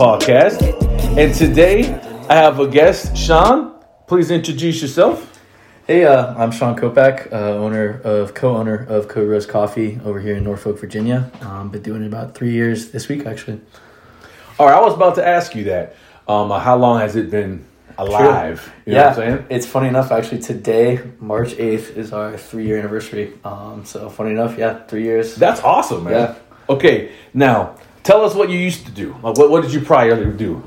podcast. And today I have a guest, Sean. Please introduce yourself. Hey, uh, I'm Sean Kopak, uh, owner of co-owner of Cobros Coffee over here in Norfolk, Virginia. Um, been doing it about three years this week, actually. All right, I was about to ask you that. Um, how long has it been alive? You know yeah, what I'm saying? it's funny enough. Actually, today, March 8th, is our three-year anniversary. Um, so funny enough, yeah, three years. That's awesome, man. Yeah. Okay, now tell us what you used to do. What, what did you prior do?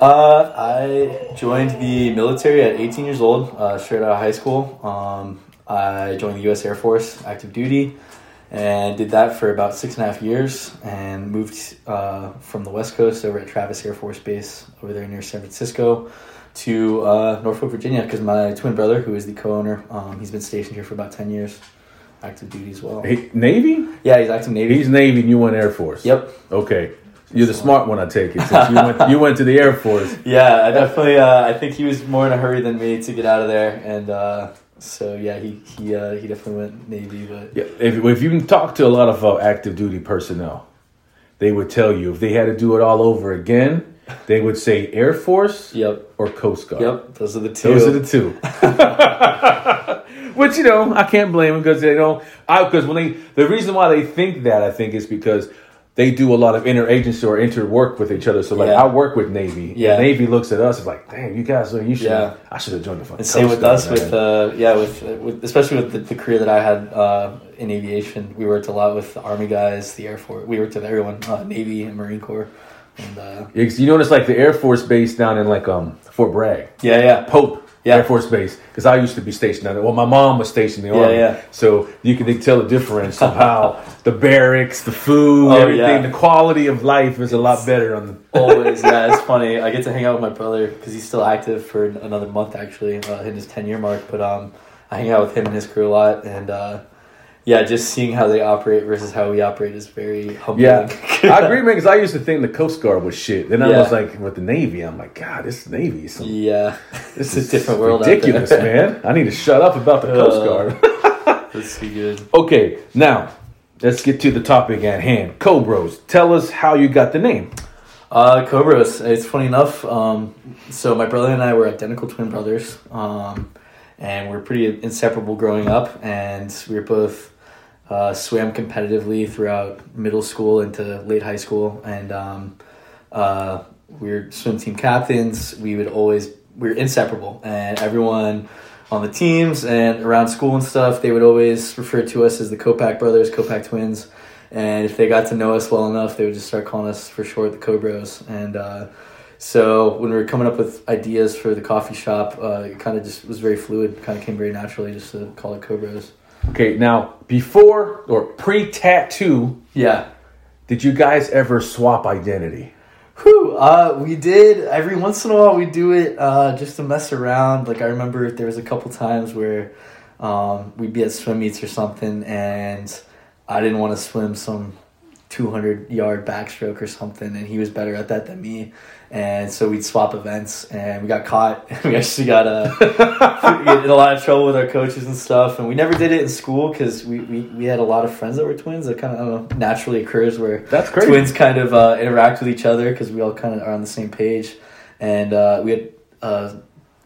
Uh, I joined the military at 18 years old, uh, straight out of high school. Um, I joined the U.S. Air Force, active duty, and did that for about six and a half years. And moved uh, from the West Coast over at Travis Air Force Base over there near San Francisco to uh, Norfolk, Virginia, because my twin brother, who is the co-owner, um, he's been stationed here for about 10 years, active duty as well. Hey, Navy? Yeah, he's active Navy. He's Navy and you went Air Force. Yep. Okay. You're the smart one, I take it. Since you went, you went to the Air Force. Yeah, I definitely. Uh, I think he was more in a hurry than me to get out of there, and uh, so yeah, he he uh, he definitely went Navy. But Yeah, if, if you can talk to a lot of uh, active duty personnel, they would tell you if they had to do it all over again, they would say Air Force yep, or Coast Guard. yep, those are the two. Those are the two. Which you know, I can't blame them because they don't. I because when they the reason why they think that I think is because they do a lot of interagency or inter work with each other. So like Yeah. I work with Navy. Yeah. Navy looks at us like, damn, you guys, you should. Yeah. I should have joined the fucking. And same with us, man. with uh, yeah, with, with especially with the, the career that I had uh, in aviation. We worked a lot with the Army guys, the Air Force. We worked with everyone, uh, Navy and Marine Corps, and uh, you notice like the Air Force base down in like um Fort Bragg, yeah, yeah, Pope Yeah. Air Force Base, because I used to be stationed down there. Well, my mom was stationed in the Yeah, army, yeah. so you can tell the difference of how the barracks, the food, Oh, everything, yeah. the quality of life is a lot better on the. Always, yeah, it's funny. I get to hang out with my brother because he's still active for another month, actually, uh, hitting his ten year mark. But um, I hang out with him and his crew a lot, and uh, yeah, just seeing how they operate versus how we operate is very humbling. Yeah, I agree, man. Because I used to think the Coast Guard was shit. Then I Yeah. was like, with the Navy, I'm like, God, this Navy is some, yeah, this it's a is different world. ridiculous, out there. man. I need to shut up about the Coast Uh, Guard. That's too good. okay, now let's get to the topic at hand. Cobros, tell us how you got the name. Uh, Cobros. It's funny enough. Um, so my brother and I were identical twin brothers, um, and we are pretty inseparable growing up. And we were both uh, swam competitively throughout middle school into late high school, and um, uh, we were swim team captains. We would always we were inseparable, and everyone on the teams and around school and stuff, they would always refer to us as the Kopak brothers, Kopak twins. And if they got to know us well enough, they would just start calling us for short the Cobros. And uh, so when we were coming up with ideas for the coffee shop, uh, it kind of just was very fluid, kind of came very naturally just to call it Cobros. Okay, now before or pre-tattoo, Yeah. did you guys ever swap identity? Whew, uh, we did every once in a while. We do it uh, just to mess around. Like I remember there was a couple times where um, we'd be at swim meets or something, and I didn't want to swim some two hundred yard backstroke or something, and he was better at that than me, and so we'd swap events, and we got caught. we actually got uh, in a lot of trouble with our coaches and stuff, and we never did it in school because we, we, we had a lot of friends that were twins. That kind of know, naturally occurs where That's crazy. twins kind of uh, interact with each other because we all kind of are on the same page. And uh, we had uh,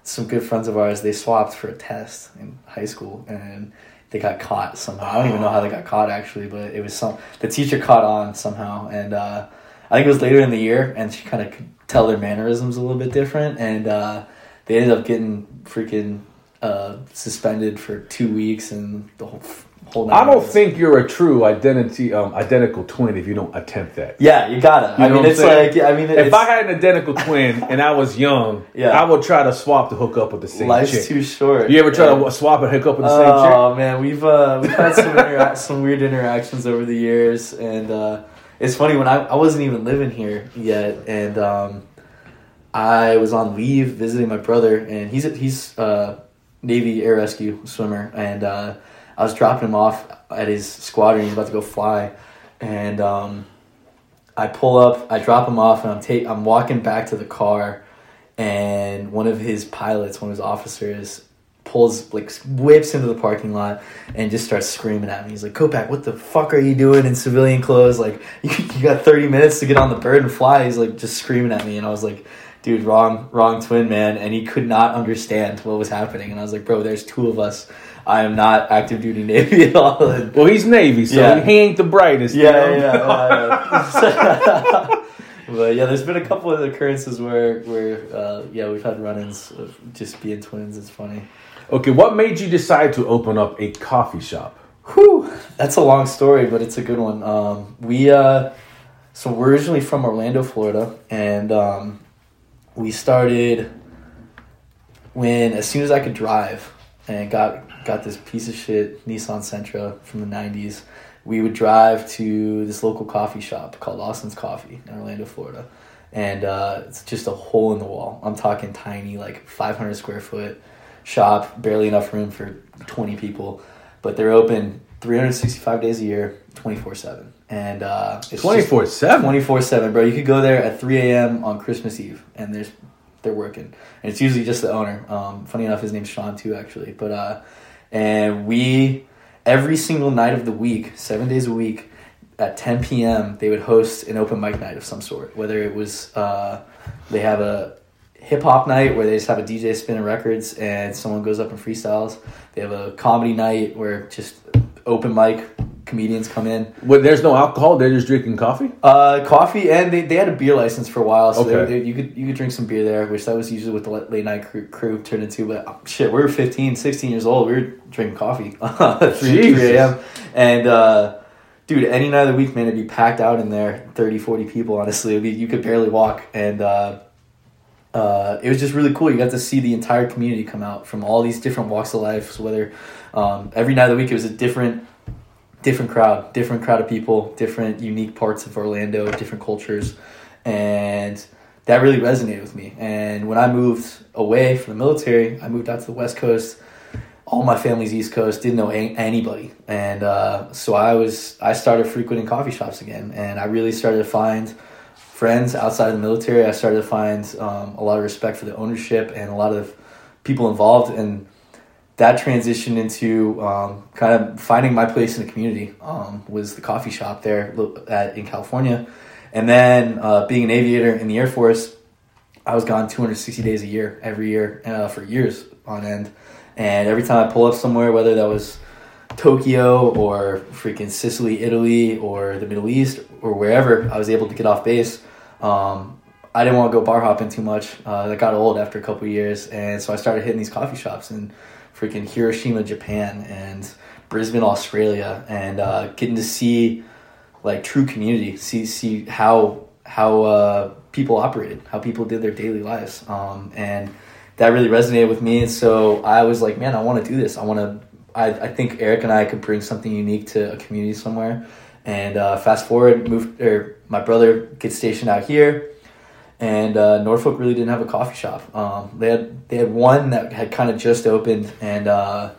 some good friends of ours. They swapped for a test in high school, and they got caught somehow. I don't even know how they got caught actually, but it was some the teacher caught on somehow, and uh, I think it was later in the year, and she kind of could tell their mannerisms a little bit different, and uh, they ended up getting freaking uh, suspended for two weeks and the whole whole. I don't yards. think you're a true identity, um, identical twin if you don't attempt that. Yeah, you gotta. You I mean, it's saying? like I mean, If it's, I had an identical twin and I was young, Yeah. I would try to swap to hook up with the same life's chick. too short. you ever try Yeah. to swap and hook up with the same chick? Oh man, we've uh, we've had some intera- some weird interactions over the years, and uh, it's funny when I, I wasn't even living here yet, and um, I was on leave visiting my brother, and he's a, he's uh, Navy Air Rescue swimmer, and uh, I was dropping him off at his squadron. He's about to go fly, and um, I pull up, I drop him off, and I'm take I'm walking back to the car, and one of his pilots, one of his officers, pulls like whips into the parking lot and just starts screaming at me. He's like, "Kopak, what the fuck are you doing in civilian clothes? Like, you, you got thirty minutes to get on the bird and fly." He's like just screaming at me, and I was like, "Dude, wrong, wrong twin, man." And he could not understand what was happening, and I was like, "Bro, there's two of us." I am not active duty Navy at all. Well, he's Navy, so Yeah. he ain't the brightest. you yeah, know? yeah, yeah. but yeah, there's been a couple of occurrences where where uh, yeah we've had run-ins of just being twins. It's funny. okay, what made you decide to open up a coffee shop? Whew, that's a long story, but it's a good one. Um, we uh, so we're originally from Orlando, Florida, and um, we started when as soon as I could drive and got got this piece of shit Nissan Sentra from the '90s. We would drive to this local coffee shop called Austin's Coffee in Orlando, Florida, and uh, it's just a hole in the wall. I'm talking tiny, like 500 square foot shop, barely enough room for 20 people, but they're open 365 days a year, 24 seven, and uh, it's Twenty four seven. 24 7 bro. You could go there at 3 a.m on christmas eve and there's they're working. And it's usually just the owner. Um, funny enough his name's sean too actually. But uh and we every single night of the week seven days a week at 10 p.m they would host an open mic night of some sort whether it was uh they have a hip hop night where they just have a DJ spinning records and someone goes up and freestyles. They have a comedy night where just open mic comedians come in. Well, there's no alcohol. They're just drinking coffee. Uh, coffee and they, they had a beer license for a while, so Okay. they- you could you could drink some beer there, which that was usually what the late late night crew, crew turned into. But uh, shit, we were 15, 16 years old. We were drinking coffee 3, 3 a.m. And uh, dude, any night of the week, man, it'd be packed out in there, 30, 40 people. Honestly, be, you could barely walk, and uh, uh, it was just really cool. You got to see the entire community come out from all these different walks of life. So whether um, every night of the week it was a different, different crowd, different crowd of people, different unique parts of Orlando, different cultures, and that really resonated with me. And when I moved away from the military, I moved out to the West Coast. All my family's East Coast, didn't know any, anybody, and uh, so I was I started frequenting coffee shops again, and I really started to find friends outside of the military. I started to find um, a lot of respect for the ownership and a lot of people involved, and that transitioned into um, kind of finding my place in the community. Um, was the coffee shop there at, in California, and then uh, being an aviator in the Air Force, I was gone 260 days a year, every year uh, for years on end. And every time I pull up somewhere, whether that was Tokyo or freaking Sicily, Italy, or the Middle East, or wherever I was able to get off base, um, I didn't want to go bar hopping too much. Uh, that got old after a couple years, and so I started hitting these coffee shops in freaking Hiroshima, Japan, and Brisbane, Australia, and uh, getting to see like true community, see see how how uh, people operated, how people did their daily lives, um, and that really resonated with me. And so I was like, man, I want to do this. I want to. I, I think Eric and I could bring something unique to a community somewhere. And uh, fast forward, moved or my brother gets stationed out here, and uh, Norfolk really didn't have a coffee shop. Um, they had they had one that had kind of just opened, and uh,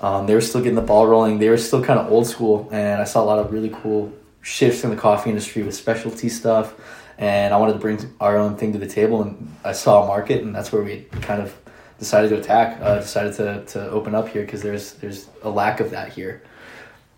um, they were still getting the ball rolling. They were still kind of old school, and I saw a lot of really cool shifts in the coffee industry with specialty stuff. And I wanted to bring our own thing to the table, and I saw a market, and that's where we kind of decided to attack. Uh, decided to, to open up here because there's there's a lack of that here.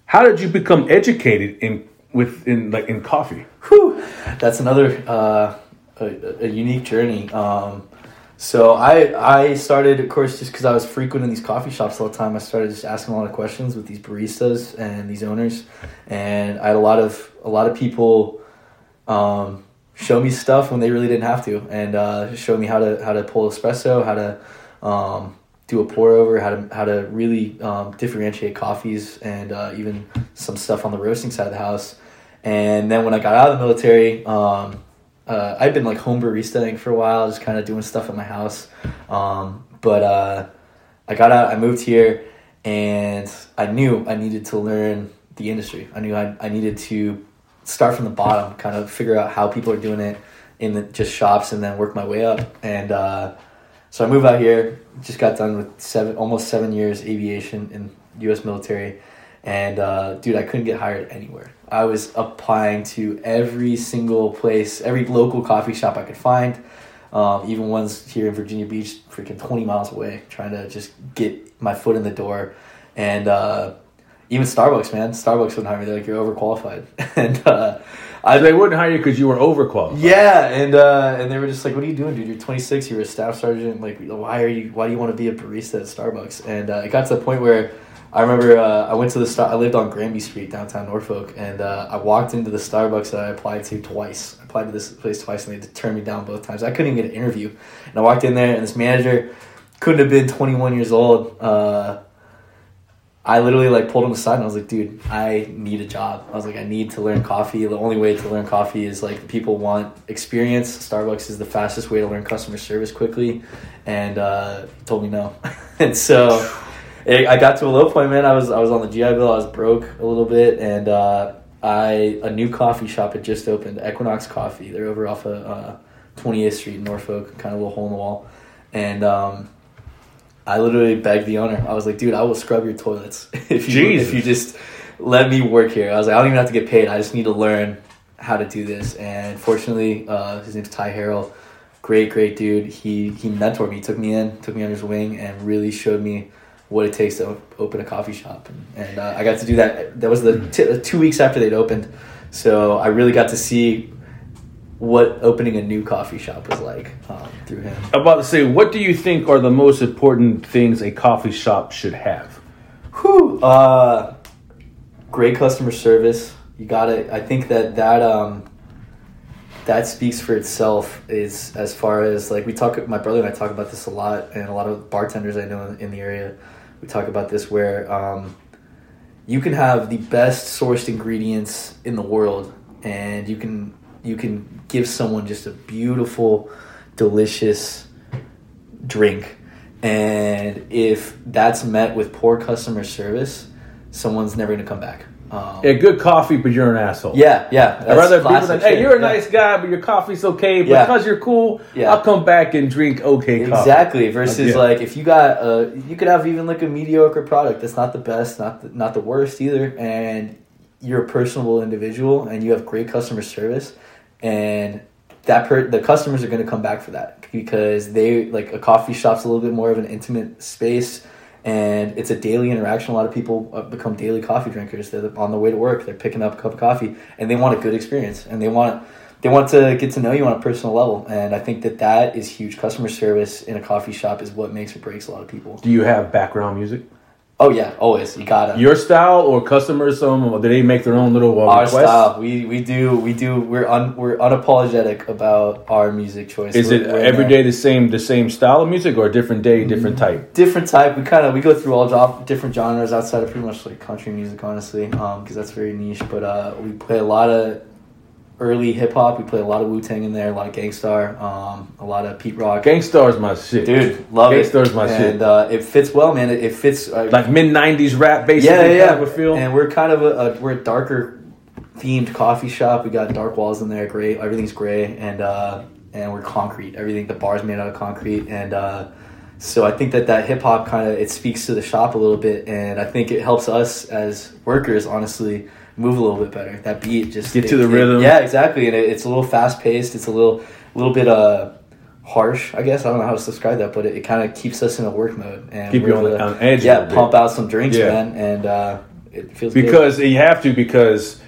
How did you become educated in with in like in coffee? Whew, that's another uh, a, a unique journey. Um, so I I started, of course, just because I was frequenting these coffee shops all the time. I started just asking a lot of questions with these baristas and these owners, and I had a lot of a lot of people um, show me stuff when they really didn't have to, and uh, show me how to how to pull espresso, how to um, do a pour over, how to how to really um, differentiate coffees, and uh, even some stuff on the roasting side of the house. And then when I got out of the military, um, uh, I've been like home baristaing for a while, just kind of doing stuff at my house. Um, but uh, I got out, I moved here, and I knew I needed to learn the industry. I knew I, I needed to start from the bottom, kind of figure out how people are doing it in the just shops, and then work my way up. And uh, so I moved out here. Just got done with seven, almost seven years aviation in U.S. military, and uh, dude, I couldn't get hired anywhere. I was applying to every single place, every local coffee shop I could find. Um, even ones here in Virginia Beach, freaking twenty miles away, trying to just get my foot in the door, and uh, even Starbucks, man, Starbucks wouldn't hire me. They're like, you're overqualified, and uh, I They wouldn't hire you because you were overqualified. yeah, and uh, and they were just like, "What are you doing, dude? You're 26. You're a staff sergeant. Like, why are you? Why do you want to be a barista at Starbucks?" And uh, it got to the point where I remember uh, I went to the star. I lived on Granby Street, downtown Norfolk, and uh, I walked into the Starbucks that I applied to twice. I applied to this place twice, and they turned me down both times. I couldn't even get an interview, and I walked in there, and this manager couldn't have been 21 years old. Uh, I literally like pulled him aside and I was like, dude, I need a job. I was like, I need to learn coffee. The only way to learn coffee is like people want experience. Starbucks is the fastest way to learn customer service quickly. And uh, he told me no. and so it, I got to a low point, man. I was I was on the GI Bill. I was broke a little bit, and uh, I a new coffee shop had just opened, Equinox Coffee. They're over off of uh, 28th Street in Norfolk, kind of a little hole in the wall. And um, I literally begged the owner. I was like, dude, I will scrub your toilets if you Jesus. if you just let me work here. I was like, I don't even have to get paid. I just need to learn how to do this. And fortunately, uh, his name's Ty Harrell. Great, great dude. He he mentored me, took me in, took me under his wing, and really showed me what it takes to open a coffee shop. And, and uh, I got to do that. That was the t- two weeks after they'd opened, so I really got to see what opening a new coffee shop was like um, through him. I'm about to say, what do you think are the most important things a coffee shop should have? Whew. Uh, great customer service. You got it. I think that that um, that speaks for itself. Is as far as like we talk. My brother and I talk about this a lot, and a lot of bartenders I know in the area. We talk about this where um, you can have the best sourced ingredients in the world, and you can you can give someone just a beautiful, delicious drink. And if that's met with poor customer service, someone's never gonna come back. Um, Yeah, good coffee, but you're an asshole. yeah, yeah. I'd rather people say, hey, you're a yeah. nice guy, but your coffee's okay. But Yeah. because you're cool, Yeah. I'll come back and drink okay coffee. Exactly. Versus Yeah. like if you got uh you could have even like a mediocre product that's not the best, not the, not the worst either, and you're a personable individual and you have great customer service, and that per the customers are going to come back for that because they like a coffee shop's a little bit more of an intimate space. And it's a daily interaction. A lot of people uh, become daily coffee drinkers. They're on the way to work. They're picking up a cup of coffee, and they want a good experience. And they want they want to get to know you on a personal level and i think that that is huge customer service in a coffee shop is what makes or breaks a lot of people Do you have background music? Oh yeah always you gotta Your style or customers? Some or do they make their own little uh, our requests? style we we do we do we're un, we're unapologetic about our music choice Is We're- it we're every day the same the same style of music or different day, different Mm-hmm. type? different type we kind of we go through all job different genres outside of pretty much like country music honestly um because that's very niche but uh we play a lot of early hip-hop we play a lot of wu-tang in there a lot of Gang Starr um a lot of pete rock Gang Starr's my shit, Dude, love it. Gang Starr's my and, shit. uh, it fits well, man. It, it fits. Uh, Like mid '90s rap, basically. yeah, yeah. Kind of feel. And we're kind of a, a we're a darker themed coffee shop. We got dark walls in there. Gray, everything's gray, and uh, and we're concrete. Everything, the bar's made out of concrete, and uh, so I think that that hip hop kind of it speaks to the shop a little bit, and I think it helps us as workers, honestly. Move a little bit better. That beat just Get it- to the it- rhythm. yeah, exactly. And it, it's a little fast paced. It's a little, little bit uh, harsh. I guess I don't know how to describe that, but it, it kind of keeps us in a work mode and Keep you on the- to, on edge Yeah, pump out some drinks, Yeah. man, and uh, it feels good. because you have to because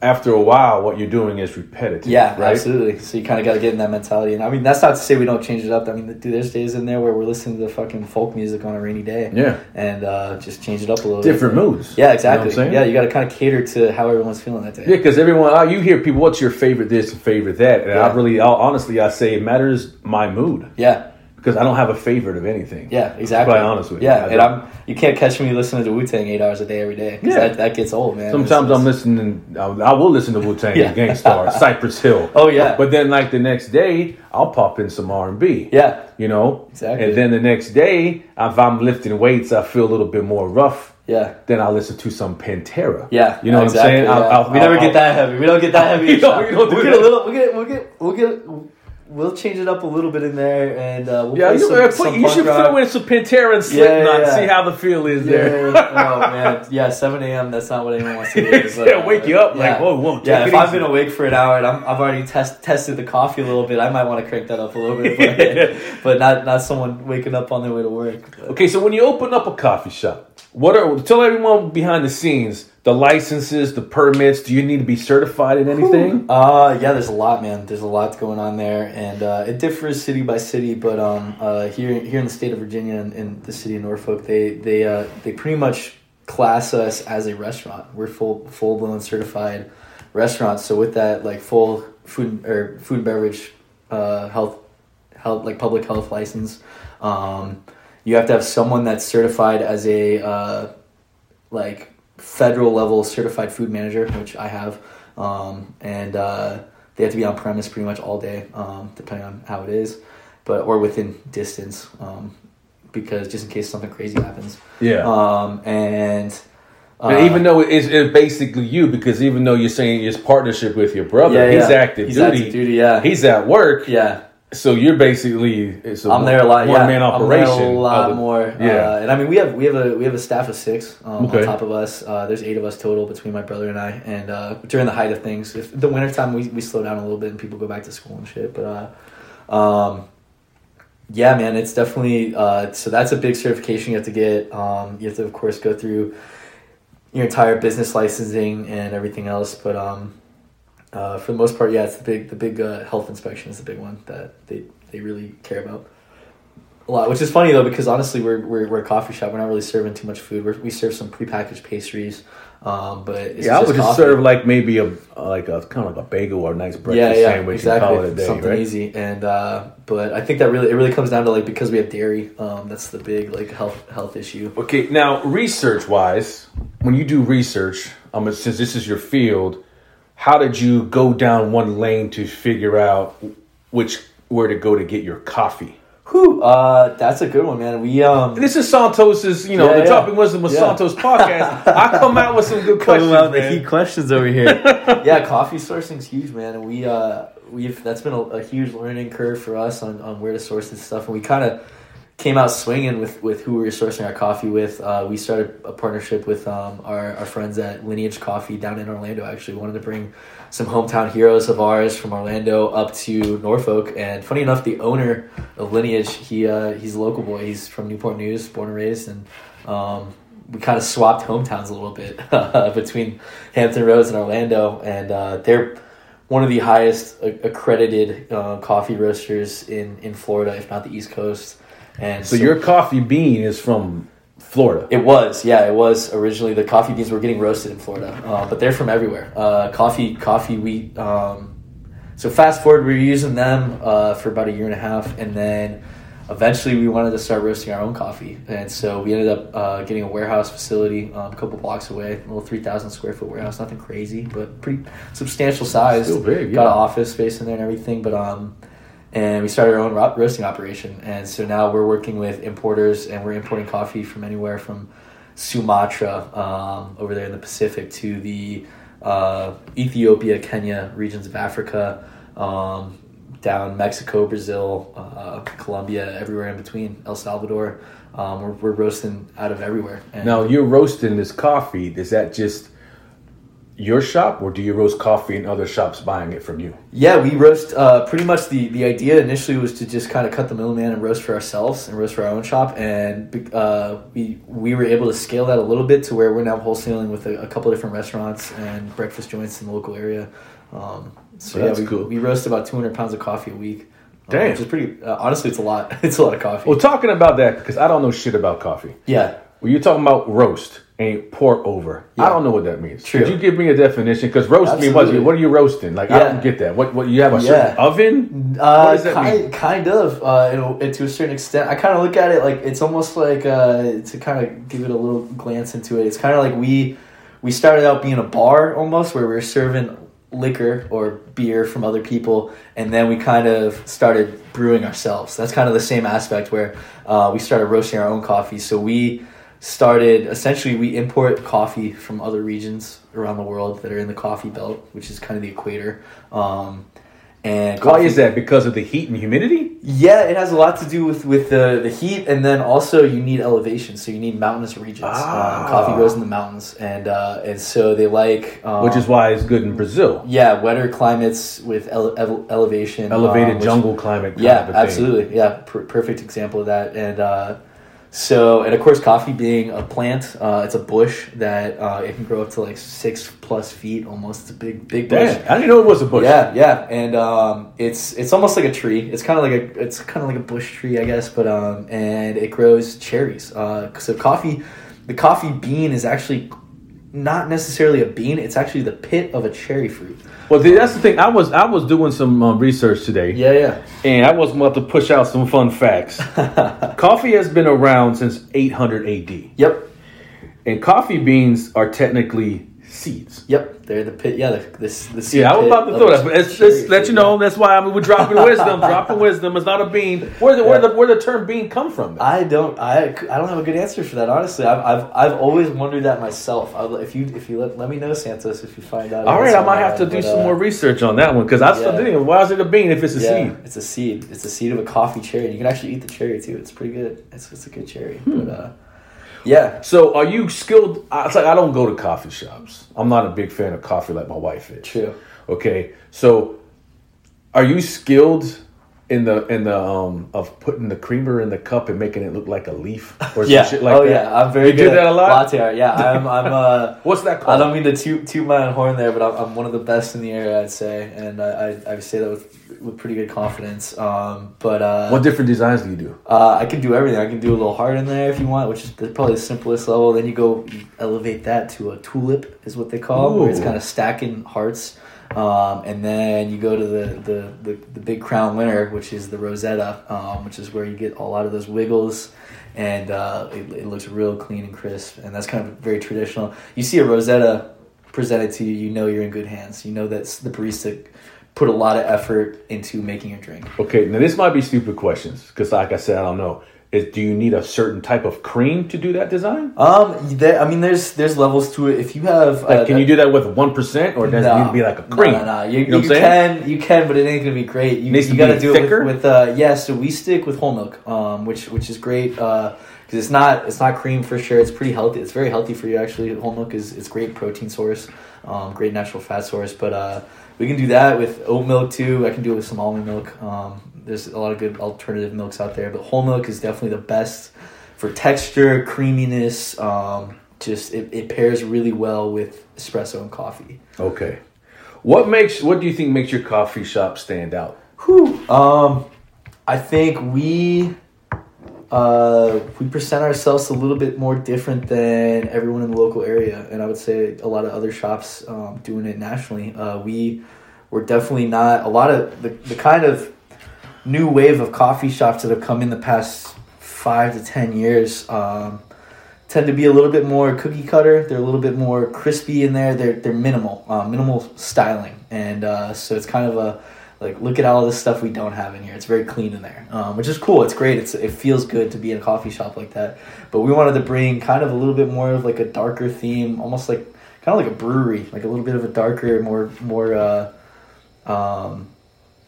after a while, what you're doing is repetitive. Yeah, right. absolutely. So you kind of got to get in that mentality, and I mean that's not to say we don't change it up. I mean, dude, there's days in there where we're listening to the fucking folk music on a rainy day, Yeah, and uh, just change it up a little. different bit. moods. Yeah, You exactly. know what I'm yeah, you got to kind of cater to how everyone's feeling that day. Yeah, because everyone, uh, you hear people, what's your favorite this and favorite that? And I really, I'll, honestly, I say it matters my mood yeah, because I don't have a favorite of anything. yeah, exactly. Quite honest with you. Yeah, and. I'm you can't catch me listening to Wu Tang eight hours a day every day. Yeah. that, that gets old, man. Sometimes It's- I'm listening, I, will listen to Wu Tang, Yeah. Gang Starr, Cypress Hill. Oh yeah, But then, like the next day, I'll pop in some R and B. yeah, You know, Exactly. And then the next day, if I'm lifting weights, I feel a little bit more rough. yeah. Then I'll listen to some Pantera. Yeah, you know exactly, what I'm saying. yeah. I'll- I'll- we never I'll- get that heavy. We don't get that heavy. You don't- you don't do we'll get that. a little. We'll get. We'll get. We'll get. We'll change it up a little bit in there, and uh, we'll Yeah, you, some, put, some you should rock. throw in some Pantera and Yeah, Slipknot. yeah. See how the feel is Yeah, there. oh man, yeah, seven a.m. That's not what anyone wants to hear. but, Yeah, wake you up, like, whoa, whoa, Yeah, if it I've been awake for an hour and I'm, I've already test, tested the coffee a little bit, I might want to crank that up a little bit, but, but not not someone waking up on their way to work. But- Okay, so when you open up a coffee shop, what are tell everyone behind the scenes the licenses, the permits? Do you need to be certified in anything? Uh, yeah, there's a lot, man. There's a lot going on there, and uh, it differs city by city. But um, uh, here, here in the state of Virginia and in the city of Norfolk, they they uh, they pretty much class us as a restaurant. We're full full blown certified restaurants. So with that, like full food or food and beverage, uh, health, health like public health license, um, you have to have someone that's certified as a uh, like federal level certified food manager, which I have, um, and uh, they have to be on premise pretty much all day, um, depending on how it is, but or within distance, um, because just in case something crazy happens. Yeah. Um, and uh, and even though it's, it's basically you, because even though you're saying it's partnership with your brother, yeah, he's yeah. active he's duty. active duty, yeah, He's at work, yeah. So you're basically it's a I'm there a lot. one yeah, man I'm there operation. a lot the- more. yeah. uh, and I mean we have we have a we have a staff of six um, Okay. on top of us. Uh, there's eight of us total between my brother and I. And uh, during the height of things, if the wintertime we we slow down a little bit and people go back to school and shit. But uh, um, yeah, man, it's definitely uh, so that's a big certification you have to get. Um, you have to of course go through your entire business licensing and everything else. But um, uh, for the most part, yeah, it's the big the big uh, health inspection is the big one that they they really care about a lot. Which is funny though because honestly, we're we're, we're a coffee shop. We're not really serving too much food. We're, we serve some prepackaged pastries, um, but it's yeah, I would just coffee. serve like maybe a like a kind of like a bagel or a nice breakfast yeah, yeah, sandwich exactly. and call it a day, Something right? easy, and uh, but I think that really it really comes down to like because we have dairy. Um, that's the big like health health issue. Okay, now research wise, when you do research, um, since this is your field, how did you go down one lane to figure out which where to go to get your coffee? Whew, uh, that's a good one, man. We um. This is Santos's, you know, Yeah, the yeah. Dropping Wisdom with Yeah. Santos podcast. I come out with some good questions, out man. the heat questions over here. yeah, coffee sourcing's huge, man, and we uh we've that's been a, a huge learning curve for us on, on where to source this stuff, and we kind of came out swinging with with who we were sourcing our coffee with. Uh, we started a partnership with um, our our friends at Lineage Coffee down in Orlando. Actually, We wanted to bring some hometown heroes of ours from Orlando up to Norfolk, and funny enough, the owner of Lineage, he uh, he's a local boy. He's from Newport News, born and raised, and um, we kind of swapped hometowns a little bit between Hampton Roads and Orlando, and uh, they're one of the highest accredited uh, coffee roasters in, in Florida, if not the East Coast. And so your coffee bean is from Florida. it was, yeah, it was originally the coffee beans were getting roasted in Florida, uh, but they're from everywhere. Uh, coffee, coffee wheat. Um, so fast forward, we were using them uh, for about a year and a half, and then eventually we wanted to start roasting our own coffee, and so we ended up uh, getting a warehouse facility um, a couple blocks away, a little three thousand square foot warehouse, nothing crazy, but pretty substantial size. Still big, Got an office space in there and everything, but um, and we started our own ro- roasting operation. And so now we're working with importers, and we're importing coffee from anywhere from Sumatra um, over there in the Pacific to the uh, Ethiopia, Kenya regions of Africa, um, down Mexico, Brazil, uh, Colombia, everywhere in between, El Salvador. Um, we're, we're roasting out of everywhere. And Now you're roasting this coffee. Is that just your shop, or do you roast coffee in other shops buying it from you? Yeah, we roast. Uh, pretty much the the idea initially was to just kind of cut the middleman and roast for ourselves and roast for our own shop, and uh, we we were able to scale that a little bit to where we're now wholesaling with a, a couple of different restaurants and breakfast joints in the local area. Um, so That's yeah, we, cool. we roast about two hundred pounds of coffee a week. um, Damn. which is pretty. Uh, honestly, it's a lot. It's a lot of coffee. Well, talking about that because I don't know shit about coffee. yeah. When you're talking about roast and pour over, I don't know what that means. True. Could you give me a definition? Because roast what? Absolutely. What are you roasting? Like I Yeah. don't get that. What? What you have a Yeah. certain oven? Uh, What does that kind, kind of, uh, know, to a certain extent. I kind of look at it like it's almost like uh, to kind of give it a little glance into it. It's kind of like we we started out being a bar almost where we were serving liquor or beer from other people, and then we kind of started brewing ourselves. That's kind of the same aspect where uh, we started roasting our own coffee. So we started essentially we import coffee from other regions around the world that are in the coffee belt, which is kind of the equator. Um, And Why is that? Because of the heat and humidity? Yeah, it has a lot to do with with the the heat, and then also you need elevation, so you need mountainous regions. Ah. Um, coffee grows in the mountains, and uh, and so they like um, Which is why it's good in Brazil. yeah wetter climates with ele- ele- elevation, Elevated um, which- jungle climate. yeah, of a thing. absolutely. Yeah, per- perfect example of that. And uh, so, and of course, coffee being a plant, uh, it's a bush that uh, it can grow up to like six plus feet almost. It's a big, big bush. Damn, I didn't know it was a bush. Yeah, yeah, and um, it's it's almost like a tree. It's kind of like a it's kind of like a bush tree, I guess. But um, and it grows cherries. Uh, so coffee, the coffee bean is actually not necessarily a bean. It's actually the pit of a cherry fruit. Well, that's the thing. I was I was doing some um, research today, Yeah, yeah. and I was about to push out some fun facts. coffee has been around since 800 AD, Yep. and coffee beans are technically seeds. Yep, they're the pit. Yeah, the this the seed Yeah, I was about to of throw that. But let's, cherry let's let fruit, you know. yeah. That's why I mean, we're dropping wisdom. dropping wisdom. It's not a bean. Where the where Yeah. the where the term bean come from? then? I don't. I, I don't have a good answer for that. Honestly, I've I've, I've always wondered that myself. I'll, if you if you let, let me know, Santos, if you find out. All right, I might have to But, do some uh, more research on that one because I still yeah. didn't. Why is it a bean if it's a yeah, seed? it's a seed. It's a seed of a coffee cherry. You can actually eat the cherry too. It's pretty good. It's it's a good cherry. Hmm. But uh, yeah, So, are you skilled? I- It's like I don't go to coffee shops. I'm not a big fan of coffee like my wife is. true. Okay, so are you skilled in the in the um of putting the creamer in the cup and making it look like a leaf or some Yeah. shit like that. oh that? yeah, I'm very You good. do that a lot? Latte art. Yeah, I'm I'm uh. What's that called? I don't mean to toot, toot my own horn there, but I'm, I'm one of the best in the area, I'd say, and I, I, I say that with with pretty good confidence. Um, but uh, what different designs do you do? Uh, I can do everything. I can do a little heart in there if you want, which is probably the simplest level. Then you go elevate that to a tulip, is what they call, where it's kind of stacking hearts. Um, and then you go to the, the, the, the big crown winner, which is the Rosetta, um, which is where you get a lot of those wiggles, and uh, it, it looks real clean and crisp. And that's kind of very traditional. You see a Rosetta presented to you, you know you're in good hands. You know that's the barista put a lot of effort into making your drink. Okay, now this might be stupid questions because, like I said, I don't know. Is, do you need a certain type of cream to do that design? Um, there, I mean, there's there's levels to it. If you have, Like, uh, can you do that with one percent, or does it need to be like a cream? No, no, no. You, You know what you I'm saying? can, you can, but it ain't gonna be great. You, you gotta do thicker? it with, with uh, yeah. So we stick with whole milk, um, which which is great because it's not it's not cream for sure. It's pretty healthy. It's very healthy for you actually. Whole milk is it's great protein source, um, great natural fat source. But uh, we can do that with oat milk too. I can do it with some almond milk. Um, there's a lot of good alternative milks out there, but whole milk is definitely the best for texture, creaminess. Um, just it, it pairs really well with espresso and coffee. Okay. What makes what do you think makes your coffee shop stand out? Whew. Um, I think we uh, we present ourselves a little bit more different than everyone in the local area, and I would say a lot of other shops um, doing it nationally. Uh, we we're definitely not a lot of the, the kind of new wave of coffee shops that have come in the past five to ten years. Um, tend to be a little bit more cookie cutter. They're a little bit more crispy in there. They're they're minimal, uh, minimal styling, and uh, so it's kind of a like look at all this stuff we don't have in here. It's very clean in there, um, which is cool. It's great. It's it feels good to be in a coffee shop like that. But we wanted to bring kind of a little bit more of like a darker theme, almost like kind of like a brewery, like a little bit of a darker, more more uh, um,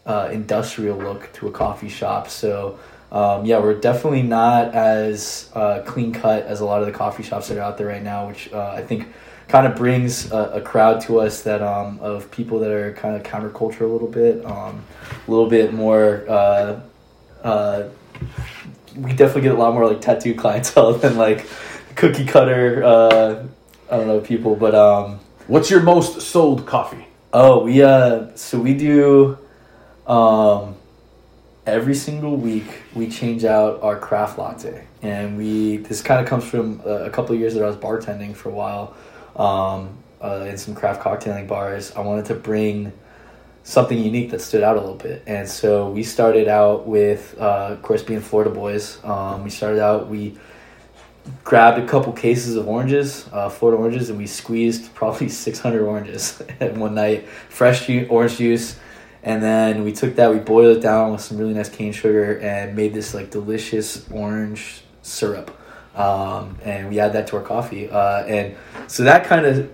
uh, industrial look to a coffee shop. So. Um, yeah, we're definitely not as uh, clean cut as a lot of the coffee shops that are out there right now, which uh, I think kind of brings a, a crowd to us that um, of people that are kind of counterculture a little bit, um, a little bit more. Uh, uh, we definitely get a lot more like tattoo clientele than like cookie cutter. Uh, I don't know people, but um, What's your most sold coffee? Oh, we uh so we do um every single week we change out our craft latte. And we this kind of comes from a couple of years that I was bartending for a while um uh, in some craft cocktailing bars. I wanted to bring something unique that stood out a little bit. And so we started out with uh, of course being Florida boys. Um, we started out we grabbed a couple cases of oranges, uh, Florida oranges, and we squeezed probably 600 oranges one night. Fresh ju- orange juice. And then we took that, we boiled it down with some really nice cane sugar and made this like delicious orange syrup. Um, and we add that to our coffee. Uh, and so that kind of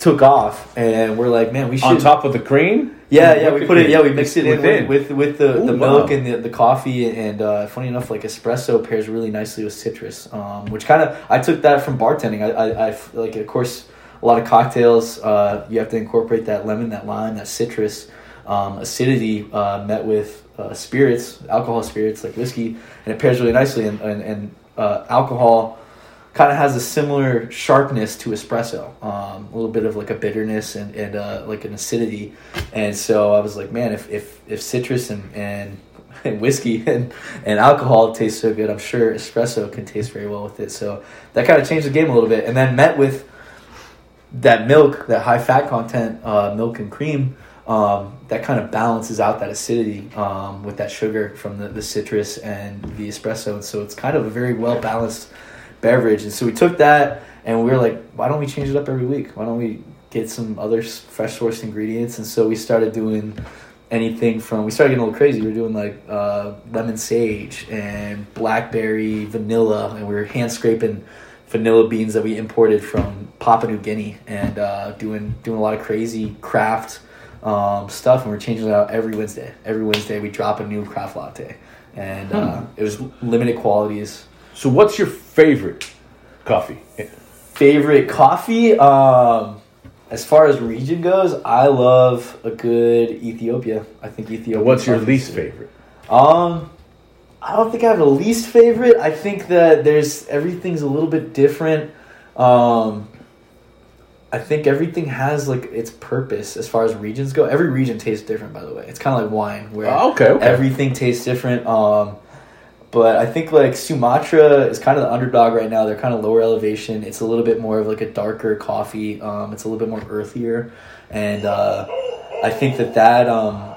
took off, and we're like, man, we should On top of the cream. yeah, yeah, we put it. Yeah, we mixed it in with with, with the, Ooh, the milk wow. and the, the coffee, and uh, funny enough, like espresso pairs really nicely with citrus, um, which kind of I took that from bartending. I, I, I like, of course, a lot of cocktails. Uh, you have to incorporate that lemon, that lime, that citrus um, acidity uh, met with uh, spirits, alcohol spirits like whiskey, and it pairs really nicely. And and, and uh, alcohol kind of has a similar sharpness to espresso, um, a little bit of like a bitterness and, and uh, like an acidity. And so I was like, man, if if, if citrus and, and and whiskey and, and alcohol taste so good, I'm sure espresso can taste very well with it. So that kind of changed the game a little bit. And then met with that milk, that high fat content, uh, milk and cream, um, that kind of balances out that acidity um, with that sugar from the, the citrus and the espresso. And so it's kind of a very well balanced beverage. And so we took that and we were like, why don't we change it up every week? Why don't we get some other fresh sourced ingredients? And so we started doing anything from we started getting a little crazy. We were doing like uh, lemon sage and blackberry vanilla, and we were hand scraping vanilla beans that we imported from Papua New Guinea, and uh, doing doing a lot of crazy craft um, stuff. And we're changing it out every Wednesday. Every Wednesday we drop a new craft latte, and uh, it was limited qualities. So, what's your favorite coffee? Favorite coffee? Um, as far as region goes, I love a good Ethiopia. I think Ethiopia. What's your least favorite? Um, I don't think I have a least favorite. I think that there's everything's a little bit different. Um, I think everything has like its purpose as far as regions go. Every region tastes different, by the way. It's kind of like wine, where Oh, okay, okay. everything tastes different. Um, but I think like Sumatra is kind of the underdog right now. They're kind of lower elevation. It's a little bit more of like a darker coffee. Um, it's a little bit more earthier, and uh, I think that that um,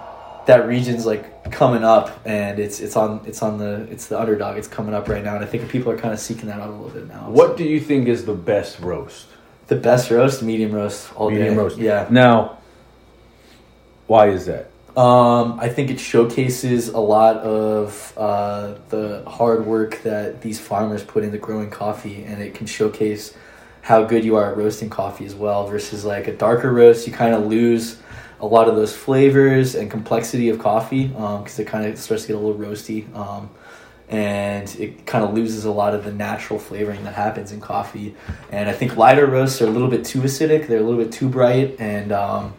that region's like coming up, and it's it's on it's on the it's the underdog. It's coming up right now, and I think people are kind of seeking that out a little bit now. What So, do you think is the best roast? The best roast? Medium roast all Medium day. roast. Yeah. Now, why is that? Um, I think it showcases a lot of uh, the hard work that these farmers put into growing coffee, and it can showcase how good you are at roasting coffee as well. Versus like a darker roast, you kind of lose a lot of those flavors and complexity of coffee because it kind of starts to get a little roasty. Um, and it kind of loses a lot of the natural flavoring that happens in coffee. And I think lighter roasts are a little bit too acidic; they're a little bit too bright, and um,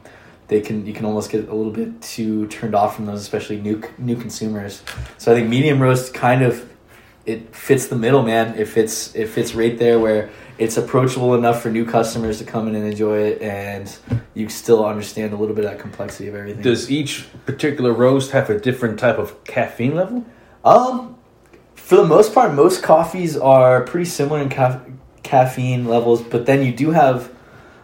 they can you can almost get a little bit too turned off from those, especially new new consumers. So I think medium roast kind of it fits the middle, man. It fits it fits right there where it's approachable enough for new customers to come in and enjoy it, and you still understand a little bit of that complexity of everything. Does each particular roast have a different type of caffeine level? Um, for the most part, most coffees are pretty similar in ca- caffeine levels, but then you do have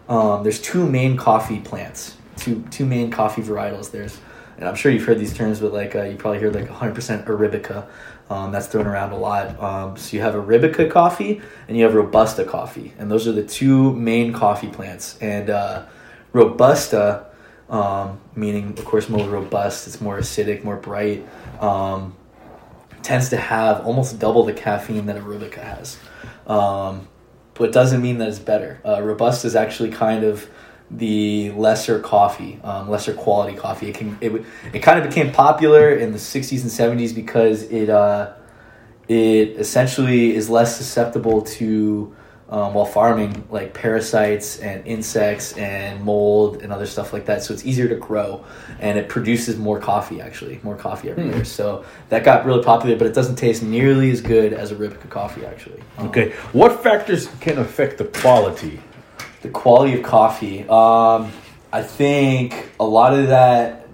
um, there's two main coffee plants, two two main coffee varietals. There's, and I'm sure you've heard these terms, but like uh, you probably hear like 100% arabica. Um, that's thrown around a lot. Um, so you have arabica coffee and you have robusta coffee, and those are the two main coffee plants. And uh, robusta, um, meaning of course more robust, it's more acidic, more bright. Um, tends to have almost double the caffeine that Arabica has. Um, but doesn't mean that it's better. Uh, is actually kind of the lesser coffee, um, lesser quality coffee. It can it, it kind of became popular in the 60s and 70s because it uh, it essentially is less susceptible to um, while farming like parasites and insects and mold and other stuff like that. So it's easier to grow and it produces more coffee actually more coffee every year. So that got really popular but it doesn't taste nearly as good as arabica coffee actually. Um, Okay. What factors can affect the quality? the quality of coffee. Um, i think a lot of that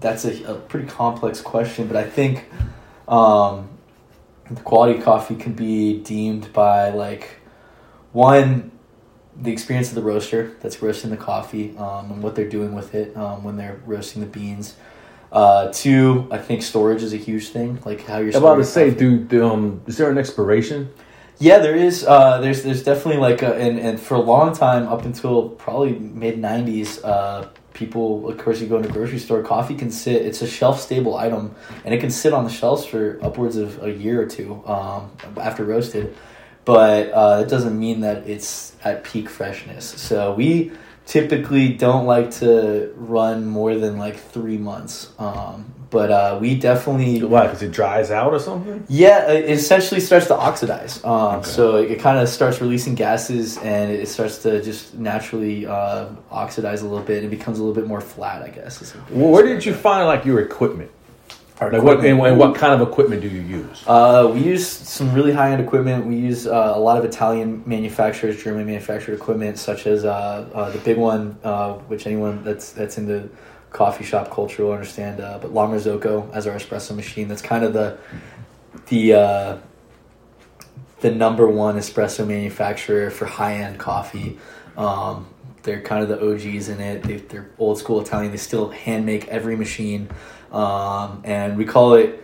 that's a, a pretty complex question but i think um, the quality of coffee can be deemed by like one the experience of the roaster that's roasting the coffee um, and what they're doing with it um, when they're roasting the beans uh, two i think storage is a huge thing like how you're I'm about to say, coffee. do um, is there an expiration? Yeah, there is. Uh, there's there's definitely like a, and and for a long time up until probably mid '90s, uh, people of course you go into a grocery store, coffee can sit. It's a shelf stable item, and it can sit on the shelves for upwards of a year or two um, after roasted. But uh, it doesn't mean that it's at peak freshness. So we typically don't like to run more than like three months. Um, but uh, we definitely Why? Because it dries out or something? yeah, it essentially starts to oxidize. Um, Okay. So it, kind of starts releasing gases and it starts to just naturally uh, oxidize a little bit. and It becomes a little bit more flat, I guess. is a good way Well, where did you find like your equipment? Like what and, and what kind of equipment do you use? Uh, we use some really high end equipment. We use uh, a lot of Italian manufacturers, German manufactured equipment, such as uh, uh, the big one, uh, which anyone that's that's into coffee shop culture will understand. Uh, but La Marzocco as our espresso machine. That's kind of the the uh, the number one espresso manufacturer for high end coffee. Um, they're kind of the OGs in it. They, they're old school Italian. They still hand make every machine, um, and we call it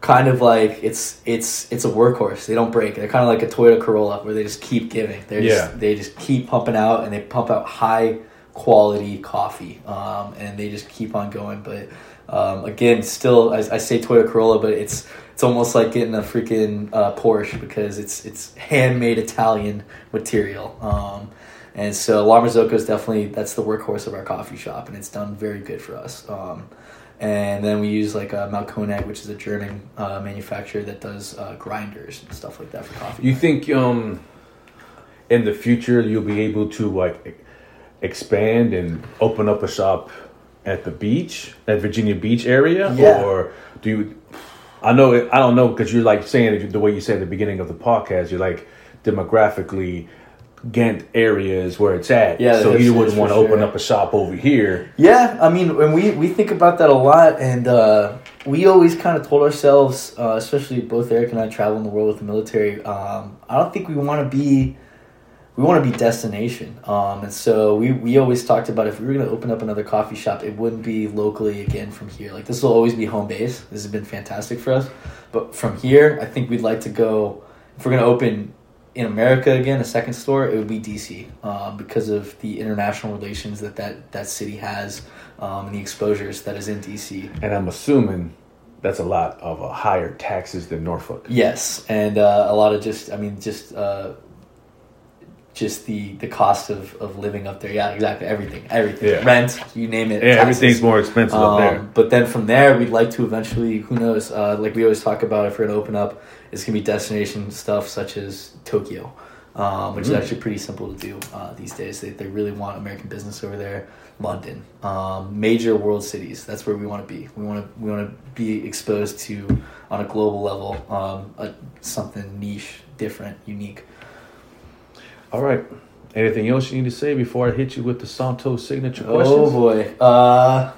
kind of like it's it's it's a workhorse. They don't break. They're kind of like a Toyota Corolla where they just keep giving. They Yeah. just they just keep pumping out and they pump out high quality coffee, um, and they just keep on going. But um, again, still I, I say Toyota Corolla, but it's it's almost like getting a freaking uh, Porsche because it's it's handmade Italian material. Um, and so La Marzocco is definitely that's the workhorse of our coffee shop, and it's done very good for us. Um, and then we use like uh, Mahlkönig, which is a German uh, manufacturer that does uh, grinders and stuff like that for coffee. You think um in the future you'll be able to like expand and open up a shop at the beach, at Virginia Beach area, Yeah. or do you? I know I don't know because you're like saying the way you said at the beginning of the podcast. You're like demographically. Ghent area is where it's at. Yeah, so you wouldn't want to open up a shop over here. Yeah, I mean, and we we think about that a lot, and uh, we always kind of told ourselves, uh, especially both Eric and I travel in the world with the military. Um, I don't think we want to be, we want to be destination. Um, and so we we always talked about if we were going to open up another coffee shop, it wouldn't be locally again from here. Like this will always be home base. This has been fantastic for us, but from here, I think we'd like to go. If we're going to open in America again, a second store, it would be DC um, because of the international relations that that, that city has um, and the exposures that is in DC. And I'm assuming that's a lot of uh, higher taxes than Norfolk. Yes, and uh, a lot of just, I mean, just uh, just the the cost of, of living up there. Yeah, exactly. Everything, everything, Yeah. rent, you name it. Yeah, taxes. everything's more expensive up there. Um, but then from there, we'd like to eventually, who knows, uh, like we always talk about if we're to open up, it's going to be destination stuff such as Tokyo, um, which is Mm. actually pretty simple to do uh, these days. They, they really want American business over there. London, um, major world cities. That's where we want to be. We want to we want to be exposed to on a global level, um, a, something niche, different, unique. All right. Anything else you need to say before I hit you with the Santos signature Oh boy, uh,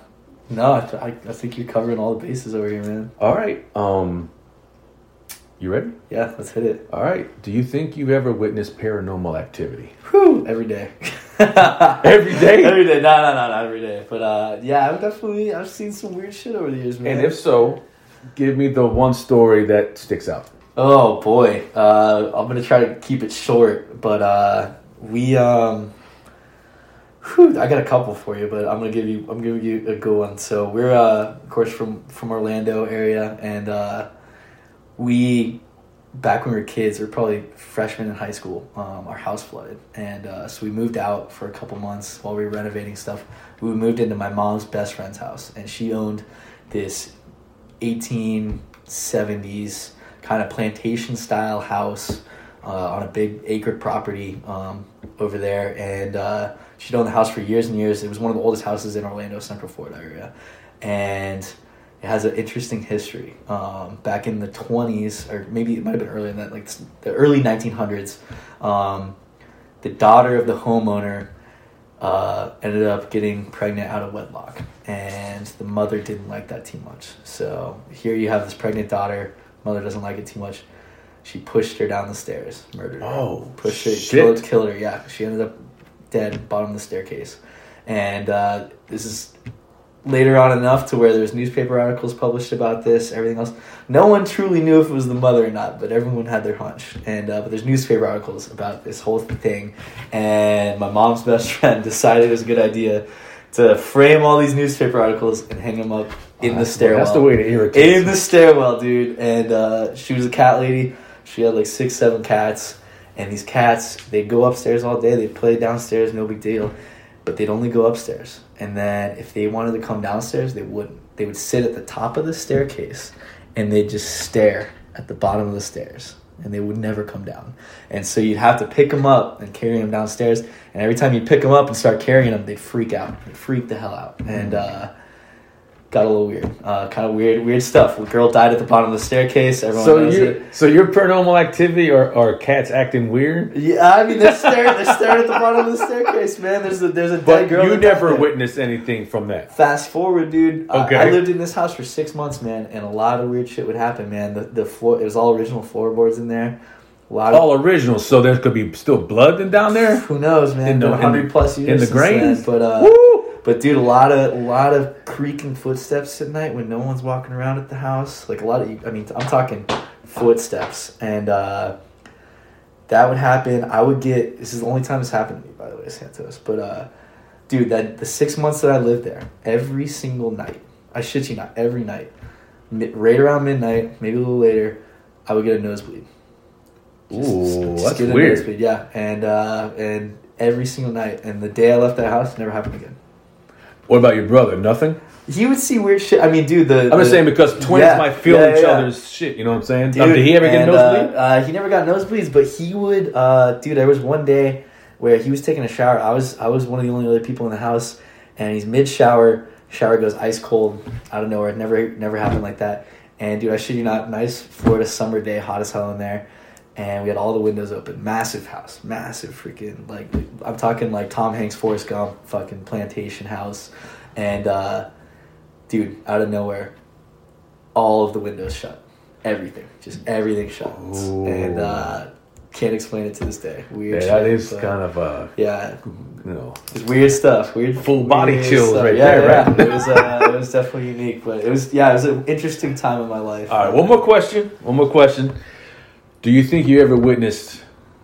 no, I, I think you're covering all the bases over here, man. All right. Um, you ready? Yeah, let's hit it. All right. Do you think you've ever witnessed paranormal activity? Whew, every day. Every day? Every day. No, no, no, not every day. But uh, yeah, I've definitely I've seen some weird shit over the years, man. And if so, give me the one story that sticks out. Oh boy, uh, I'm gonna try to keep it short. But uh, we um, whew, I got a couple for you, but I'm gonna give you I'm giving you a good one. So we're uh, of course from from Orlando area, and uh, we back when we were kids, we were probably freshmen in high school. Um, our house flooded, and uh, so we moved out for a couple months while we were renovating stuff. We moved into my mom's best friend's house, and she owned this 1870s kind of plantation style house uh, on a big acre property um, over there, and uh, she'd owned the house for years and years. It was one of the oldest houses in Orlando, Central Florida area, and it has an interesting history. Um, back in the 20s, or maybe it might have been earlier than that, like the early 1900s, um, the daughter of the homeowner uh, ended up getting pregnant out of wedlock, and the mother didn't like that too much. So here you have this pregnant daughter. Mother doesn't like it too much. She pushed her down the stairs, murdered her. Oh, pushed her, shit. killed, killed her. Yeah, she ended up dead, bottom of the staircase. And uh, this is later on enough to where there's newspaper articles published about this, everything else. No one truly knew if it was the mother or not, but everyone had their hunch. And uh, but there's newspaper articles about this whole thing, and my mom's best friend decided it was a good idea to frame all these newspaper articles and hang them up in the stairwell. That's the way to irritate. In the stairwell, dude. And uh, she was a cat lady. She had like six, seven cats. And these cats, they'd go upstairs all day. They'd play downstairs, no big deal. but they'd only go upstairs. And then if they wanted to come downstairs, they wouldn't. They would sit at the top of the staircase and they'd just stare at the bottom of the stairs and they would never come down. And so you'd have to pick them up and carry them downstairs. And every time you pick them up and start carrying them, they'd freak out. They'd freak the hell out. And uh, got a little weird. Uh, kind of weird, weird stuff. A girl died at the bottom of the staircase. Everyone So knows you, it. so your paranormal activity or, or cats acting weird? Yeah, I mean they're staring. They're staring at the bottom of the staircase, man. There's a there's a dead But girl. you never witnessed anything from that. Fast forward, dude. I- Okay. I, lived in this house for six months, man, and a lot of weird shit would happen, man. The the floor it was all original floorboards in there. A lot of All original, so there could be still blood in down there. who knows, man. In the- hundred plus years in the grains? but uh, Woo! But dude, a lot of a lot of creaking footsteps at night when no one's walking around at the house. Like a lot of, I mean, I'm talking footsteps, and uh, that would happen. I would get. This is the only time this happened to me, by the way, Santos. But uh, dude, that the six months that I lived there, every single night, I shit you not, every night, right around midnight, maybe a little later, I would get a nosebleed. Ooh, that's get a weird. nosebleed, yeah, and uh, and every single night, and the day I left that house, it never happened again. What about your brother? Nothing. He would see weird shit. I mean, dude, the I'm the- just saying because twins Yeah, might feel yeah, each yeah. other's shit. You know what I'm saying? Dude, Um, did he ever get and, nosebleed? Uh, uh, he never got nosebleeds, but he would. Uh, dude, there was one day where he was taking a shower. I was I was one of the only other people in the house, and he's mid shower. Shower goes ice cold out of nowhere. It never never happened like that. And dude, I shit you not, nice Florida summer day, hot as hell in there. And we had all the windows open. Massive house, massive freaking like I'm talking like Tom Hanks, Forrest Gump, fucking plantation house. And uh, dude, out of nowhere, all of the windows shut. Everything, just everything shut. Ooh. And uh, can't explain it to this day. Yeah, Weird. that shit, is but- kind of uh, yeah, you know. it's weird stuff. Weird Full body weird chills stuff. right yeah, there, yeah. right? it was uh, it was definitely unique, but it was yeah, it was an interesting time in my life. All right, one more question. One more question. Do you think you ever witnessed,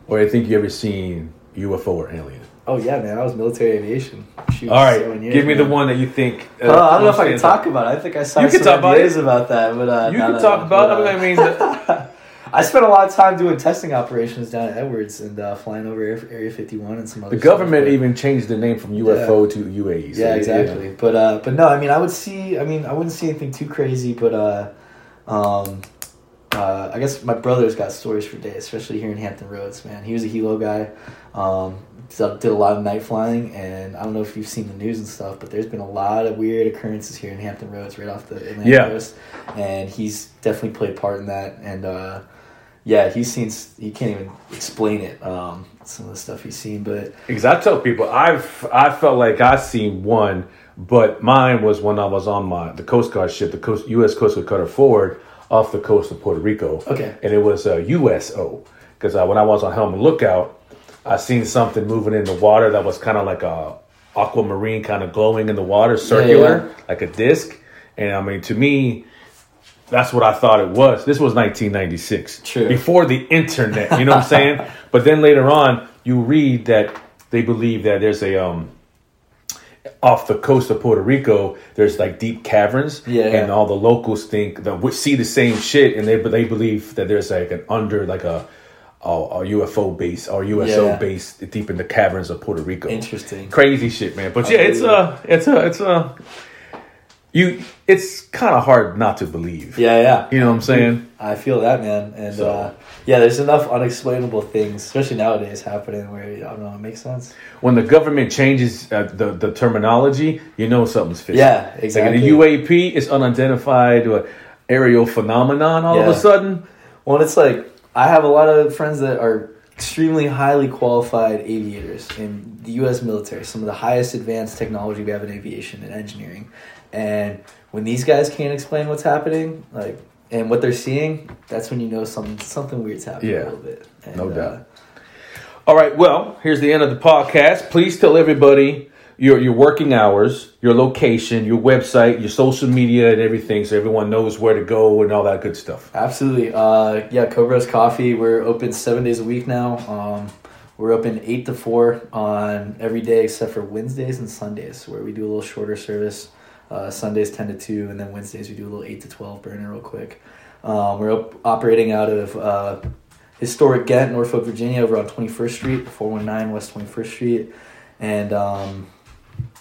or you think you ever seen UFO or alien? Oh yeah, man, I was military aviation. Shoot, All right, years, give me the one that you think. Uh, Oh, I don't know if I can talk out. about it. I think I saw You can some talk about ideas it. about that, but uh, You can talk about. it. I mean, the- I spent a lot of time doing testing operations down at Edwards and uh, flying over Area- Area 51 and some other the government stuff, even changed the name from UFO to UAP. so yeah, exactly. But uh, but no, I mean, I would see. I mean, I wouldn't see anything too crazy, but uh, um, uh, I guess my brother's got stories for days, especially here in Hampton Roads. Man, he was a helo guy. Um, so did a lot of night flying, and I don't know if you've seen the news and stuff, but there's been a lot of weird occurrences here in Hampton Roads, right off the Atlantic Yeah. coast, and he's definitely played part in that. And uh, yeah, he's seen. He can't even explain it. Um, some of the stuff he's seen, but Because I tell people, I've I felt like I seen one, but mine was when I was on my the Coast Guard ship, the Coast U.S. Coast Guard Cutter Forward, off the coast of Puerto Rico. Okay. and it was a USO. Because uh, when I was on Helmet Lookout, I seen something moving in the water that was kind of like a aquamarine, kind of glowing in the water, circular, yeah. like a disc. And I mean, to me, that's what I thought it was. This was 1996, True. before the internet. You know what I'm saying? But then later on, you read that they believe that there's a um off the coast of Puerto Rico, there's like deep caverns, Yeah. and all the locals think that we see the same shit, and they but they believe that there's like an under like a a, a UFO base or USO Yeah. base deep in the caverns of Puerto Rico. interesting. Crazy shit, man. But yeah, it's uh it's a it's a you it's kind of hard not to believe. Yeah, yeah. You know what I'm saying? I feel that, man. And So- uh, yeah, there's enough unexplainable things, especially nowadays, happening where I don't know, it makes sense. When the government changes uh, the the terminology, you know something's fishy. Yeah, Like exactly. the UAP is unidentified uh, aerial phenomenon. All of a sudden, Well, it's like I have a lot of friends that are extremely highly qualified aviators in the U.S. military. Some of the highest advanced technology we have in aviation and engineering. And when these guys can't explain what's happening, like and what they're seeing, that's when you know something something weird's happening Yeah, a little bit. And, no uh, doubt. All right, well, here's the end of the podcast. Please tell everybody your your working hours, your location, your website, your social media, and everything, so everyone knows where to go and all that good stuff. Absolutely. Uh, yeah, Cobros Coffee. We're open seven days a week now. Um, we're open eight to four on every day except for Wednesdays and Sundays, where we do a little shorter service. Uh, Sundays ten to two, and then Wednesdays we do a little eight to twelve burner real quick. Um, we're op- operating out of uh, historic Ghent, Norfolk, Virginia, over on Twenty First Street, four one nine West Twenty First Street, and um,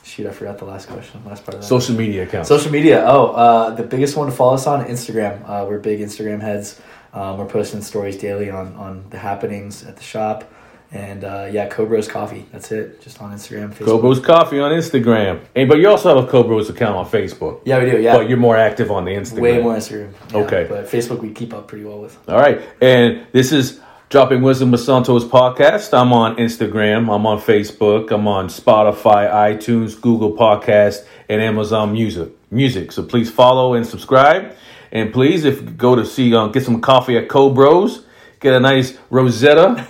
shoot, I forgot the last question. Last part of that. Social media accounts. Social media. Oh, uh, the biggest one to follow us on Instagram. Uh, we're big Instagram heads. Um, we're posting stories daily on on the happenings at the shop, and uh, yeah, Cobros Coffee. That's it. Just on Instagram, Facebook. Cobros Coffee on Instagram. And but you also have a Cobros account on Facebook. Yeah, we do. Yeah, But you're more active on the Instagram. way more Instagram. Yeah, Okay. but Facebook we keep up pretty well with. All right. And this is Dropping Wisdom with Santos podcast. I'm on Instagram. I'm on Facebook. I'm on Spotify, iTunes, Google Podcast, and Amazon Music. Music. So please follow and subscribe. And please, if you go to see, um, get some coffee at Cobros, get a nice Rosetta.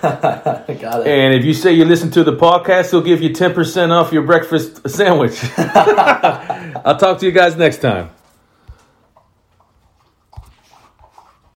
Got it. and if you say you listen to the podcast, they'll give you 10% off your breakfast sandwich. I'll talk to you guys next time.